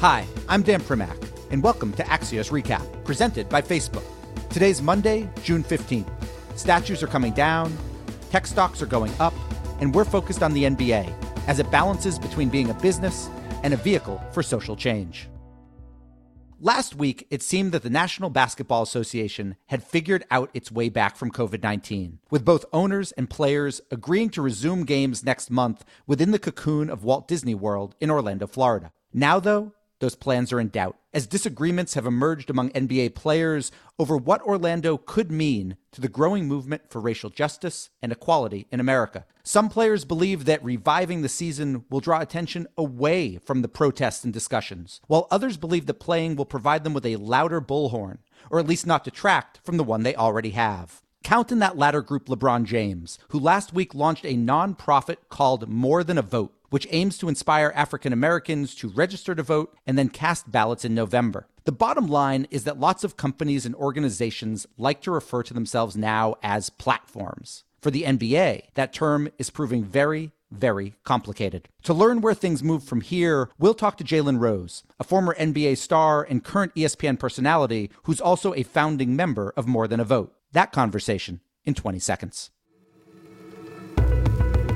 Hi, I'm Dan Primack, and welcome to Axios Recap, presented by Facebook. Today's Monday, June 15th. Statues are coming down, tech stocks are going up, and we're focused on the NBA as it balances between being a business and a vehicle for social change. Last week, it seemed that the National Basketball Association had figured out its way back from COVID 19, with both owners and players agreeing to resume games next month within the cocoon of Walt Disney World in Orlando, Florida. Now, though, those plans are in doubt, as disagreements have emerged among NBA players over what Orlando could mean to the growing movement for racial justice and equality in America. Some players believe that reviving the season will draw attention away from the protests and discussions, while others believe that playing will provide them with a louder bullhorn, or at least not detract from the one they already have. Count in that latter group LeBron James, who last week launched a nonprofit called More Than a Vote which aims to inspire African Americans to register to vote and then cast ballots in November. The bottom line is that lots of companies and organizations like to refer to themselves now as platforms. For the NBA, that term is proving very, very complicated. To learn where things move from here, we'll talk to Jalen Rose, a former NBA star and current ESPN personality who's also a founding member of More Than a Vote. That conversation in 20 seconds.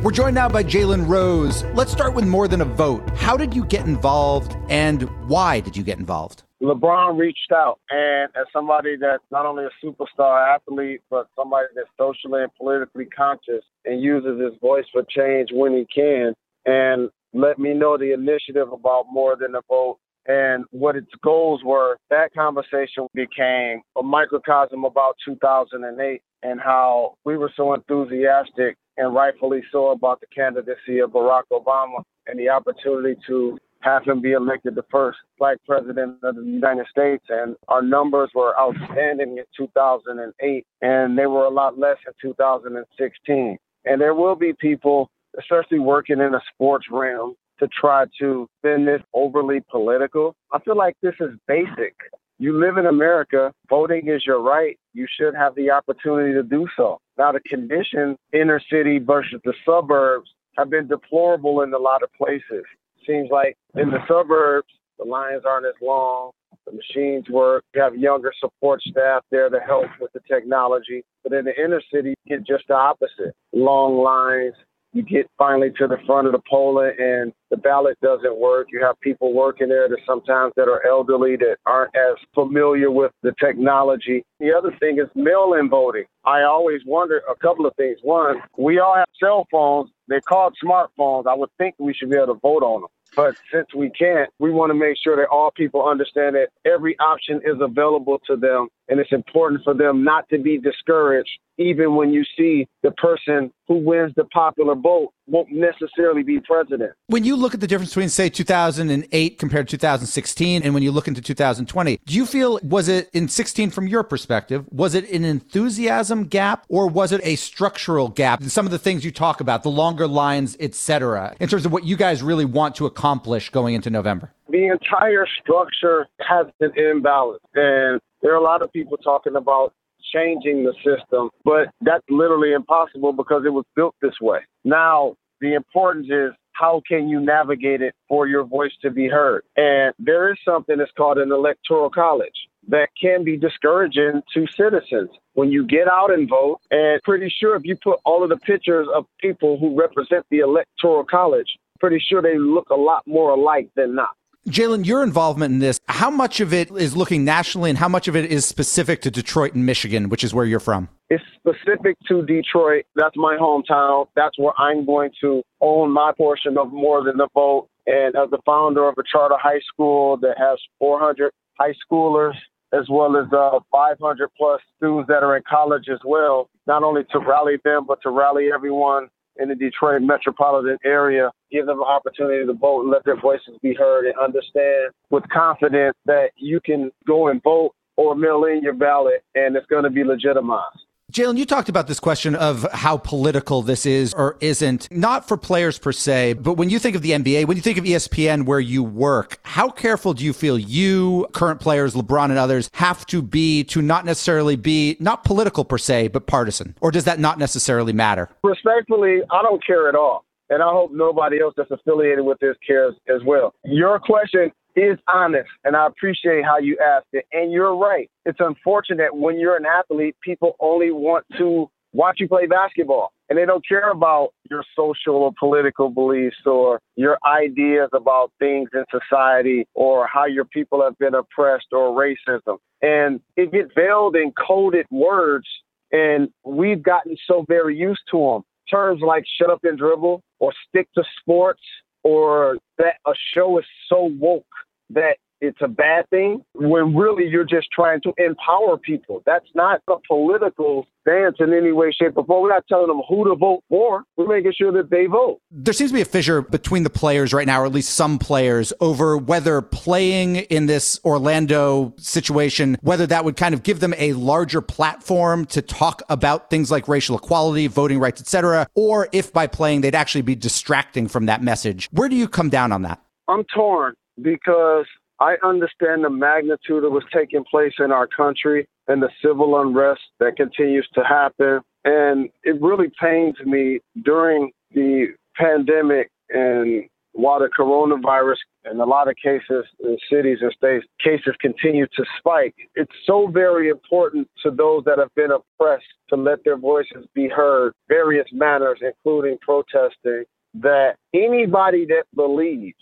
We're joined now by Jalen Rose. Let's start with more than a vote. How did you get involved and why did you get involved? LeBron reached out, and as somebody that's not only a superstar athlete, but somebody that's socially and politically conscious and uses his voice for change when he can, and let me know the initiative about more than a vote and what its goals were, that conversation became a microcosm about 2008 and how we were so enthusiastic and rightfully so about the candidacy of Barack Obama and the opportunity to have him be elected the first black president of the United States. And our numbers were outstanding in 2008, and they were a lot less in 2016. And there will be people, especially working in the sports realm, to try to spin this overly political. I feel like this is basic. You live in America, voting is your right. You should have the opportunity to do so. Now, the conditions, inner city versus the suburbs, have been deplorable in a lot of places. Seems like in the suburbs, the lines aren't as long, the machines work, you have younger support staff there to help with the technology. But in the inner city, get just the opposite long lines, you get finally to the front of the polling and the ballot doesn't work. You have people working there that sometimes that are elderly that aren't as familiar with the technology. The other thing is mail-in voting. I always wonder a couple of things. One, we all have cell phones. They're called smartphones. I would think we should be able to vote on them. But since we can't, we want to make sure that all people understand that every option is available to them. And it's important for them not to be discouraged, even when you see the person who wins the popular vote won't necessarily be president. When you look at the difference between, say, 2008 compared to 2016, and when you look into 2020, do you feel, was it in 16 from your perspective, was it an enthusiasm gap or was it a structural gap? Some of the things you talk about, the longer lines, et cetera, in terms of what you guys really want to accomplish going into November? The entire structure has an imbalance. And there are a lot of people talking about changing the system, but that's literally impossible because it was built this way. Now, the importance is how can you navigate it for your voice to be heard? And there is something that's called an electoral college that can be discouraging to citizens when you get out and vote. And pretty sure if you put all of the pictures of people who represent the electoral college, pretty sure they look a lot more alike than not. Jalen, your involvement in this, how much of it is looking nationally and how much of it is specific to Detroit and Michigan, which is where you're from? It's specific to Detroit. That's my hometown. That's where I'm going to own my portion of more than the vote. And as the founder of a charter high school that has 400 high schoolers, as well as uh, 500 plus students that are in college as well, not only to rally them, but to rally everyone in the Detroit metropolitan area, give them an opportunity to vote and let their voices be heard and understand with confidence that you can go and vote or mail in your ballot and it's going to be legitimized. Jalen, you talked about this question of how political this is or isn't, not for players per se, but when you think of the NBA, when you think of ESPN where you work, how careful do you feel you, current players, LeBron and others, have to be to not necessarily be not political per se, but partisan? Or does that not necessarily matter? Respectfully, I don't care at all. And I hope nobody else that's affiliated with this cares as well. Your question is honest, and I appreciate how you asked it. And you're right. It's unfortunate when you're an athlete, people only want to watch you play basketball and they don't care about your social or political beliefs or your ideas about things in society or how your people have been oppressed or racism. And it gets veiled in coded words, and we've gotten so very used to them. Terms like shut up and dribble or stick to sports or that a show is so woke that it's a bad thing when really you're just trying to empower people. That's not a political stance in any way, shape, or form. We're not telling them who to vote for. We're making sure that they vote. There seems to be a fissure between the players right now, or at least some players, over whether playing in this Orlando situation, whether that would kind of give them a larger platform to talk about things like racial equality, voting rights, etc., or if by playing they'd actually be distracting from that message. Where do you come down on that? I'm torn because I understand the magnitude of what's taking place in our country and the civil unrest that continues to happen. And it really pains me during the pandemic and while the coronavirus in a lot of cases in cities and states cases continue to spike it's so very important to those that have been oppressed to let their voices be heard various manners including protesting that anybody that believes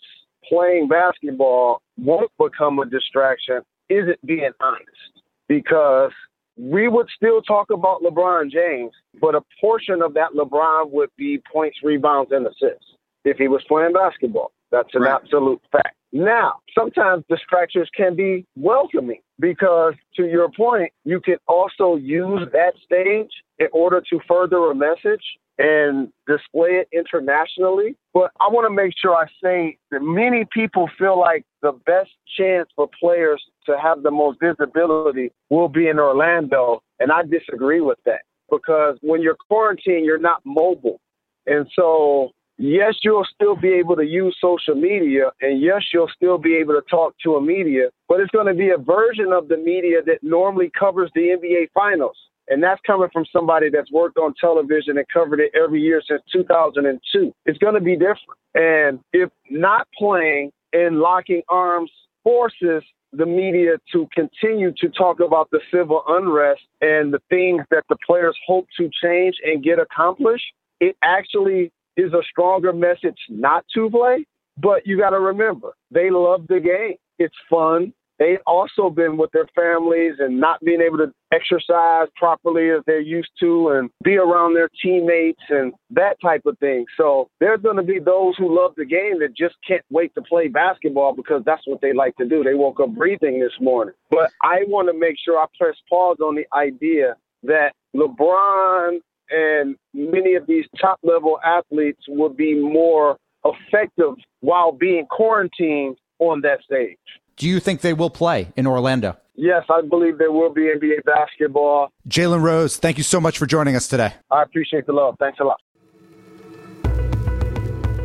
playing basketball won't become a distraction isn't being honest because we would still talk about LeBron James, but a portion of that LeBron would be points, rebounds, and assists if he was playing basketball. That's an right. absolute fact. Now, sometimes distractions can be welcoming because, to your point, you can also use that stage in order to further a message and display it internationally. But I want to make sure I say that many people feel like the best chance for players to have the most visibility will be in Orlando. And I disagree with that because when you're quarantined, you're not mobile. And so, yes, you'll still be able to use social media, and yes, you'll still be able to talk to a media, but it's going to be a version of the media that normally covers the NBA Finals. And that's coming from somebody that's worked on television and covered it every year since 2002. It's going to be different. And if not playing and locking arms forces the media to continue to talk about the civil unrest and the things that the players hope to change and get accomplished, it actually is a stronger message not to play. But you got to remember, they love the game. It's fun they've also been with their families and not being able to exercise properly as they're used to and be around their teammates and that type of thing. So there's going to be those who love the game that just can't wait to play basketball because that's what they like to do. They woke up breathing this morning. But I want to make sure I press pause on the idea that LeBron and many of these top level athletes will be more effective while being quarantined on that stage. Do you think they will play in Orlando? Yes, I believe there will be NBA basketball. Jalen Rose, thank you so much for joining us today. I appreciate the love. Thanks a lot.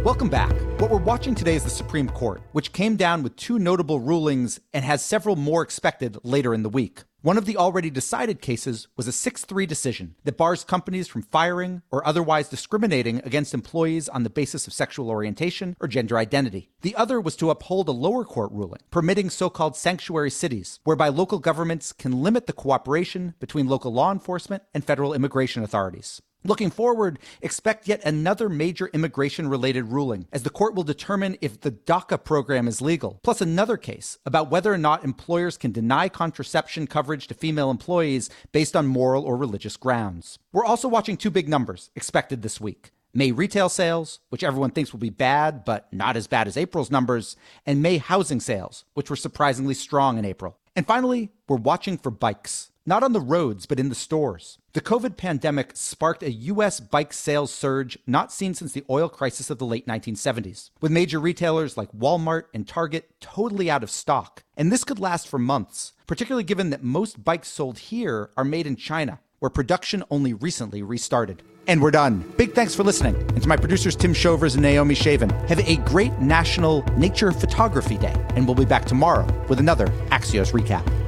Welcome back. What we're watching today is the Supreme Court, which came down with two notable rulings and has several more expected later in the week. One of the already decided cases was a 6 3 decision that bars companies from firing or otherwise discriminating against employees on the basis of sexual orientation or gender identity. The other was to uphold a lower court ruling permitting so called sanctuary cities, whereby local governments can limit the cooperation between local law enforcement and federal immigration authorities. Looking forward, expect yet another major immigration related ruling as the court will determine if the DACA program is legal, plus another case about whether or not employers can deny contraception coverage to female employees based on moral or religious grounds. We're also watching two big numbers expected this week. May retail sales, which everyone thinks will be bad, but not as bad as April's numbers, and May housing sales, which were surprisingly strong in April. And finally, we're watching for bikes not on the roads, but in the stores. The COVID pandemic sparked a U.S. bike sales surge not seen since the oil crisis of the late 1970s, with major retailers like Walmart and Target totally out of stock. And this could last for months, particularly given that most bikes sold here are made in China, where production only recently restarted. And we're done. Big thanks for listening. And to my producers, Tim Shovers and Naomi Shavin. Have a great National Nature Photography Day. And we'll be back tomorrow with another Axios recap.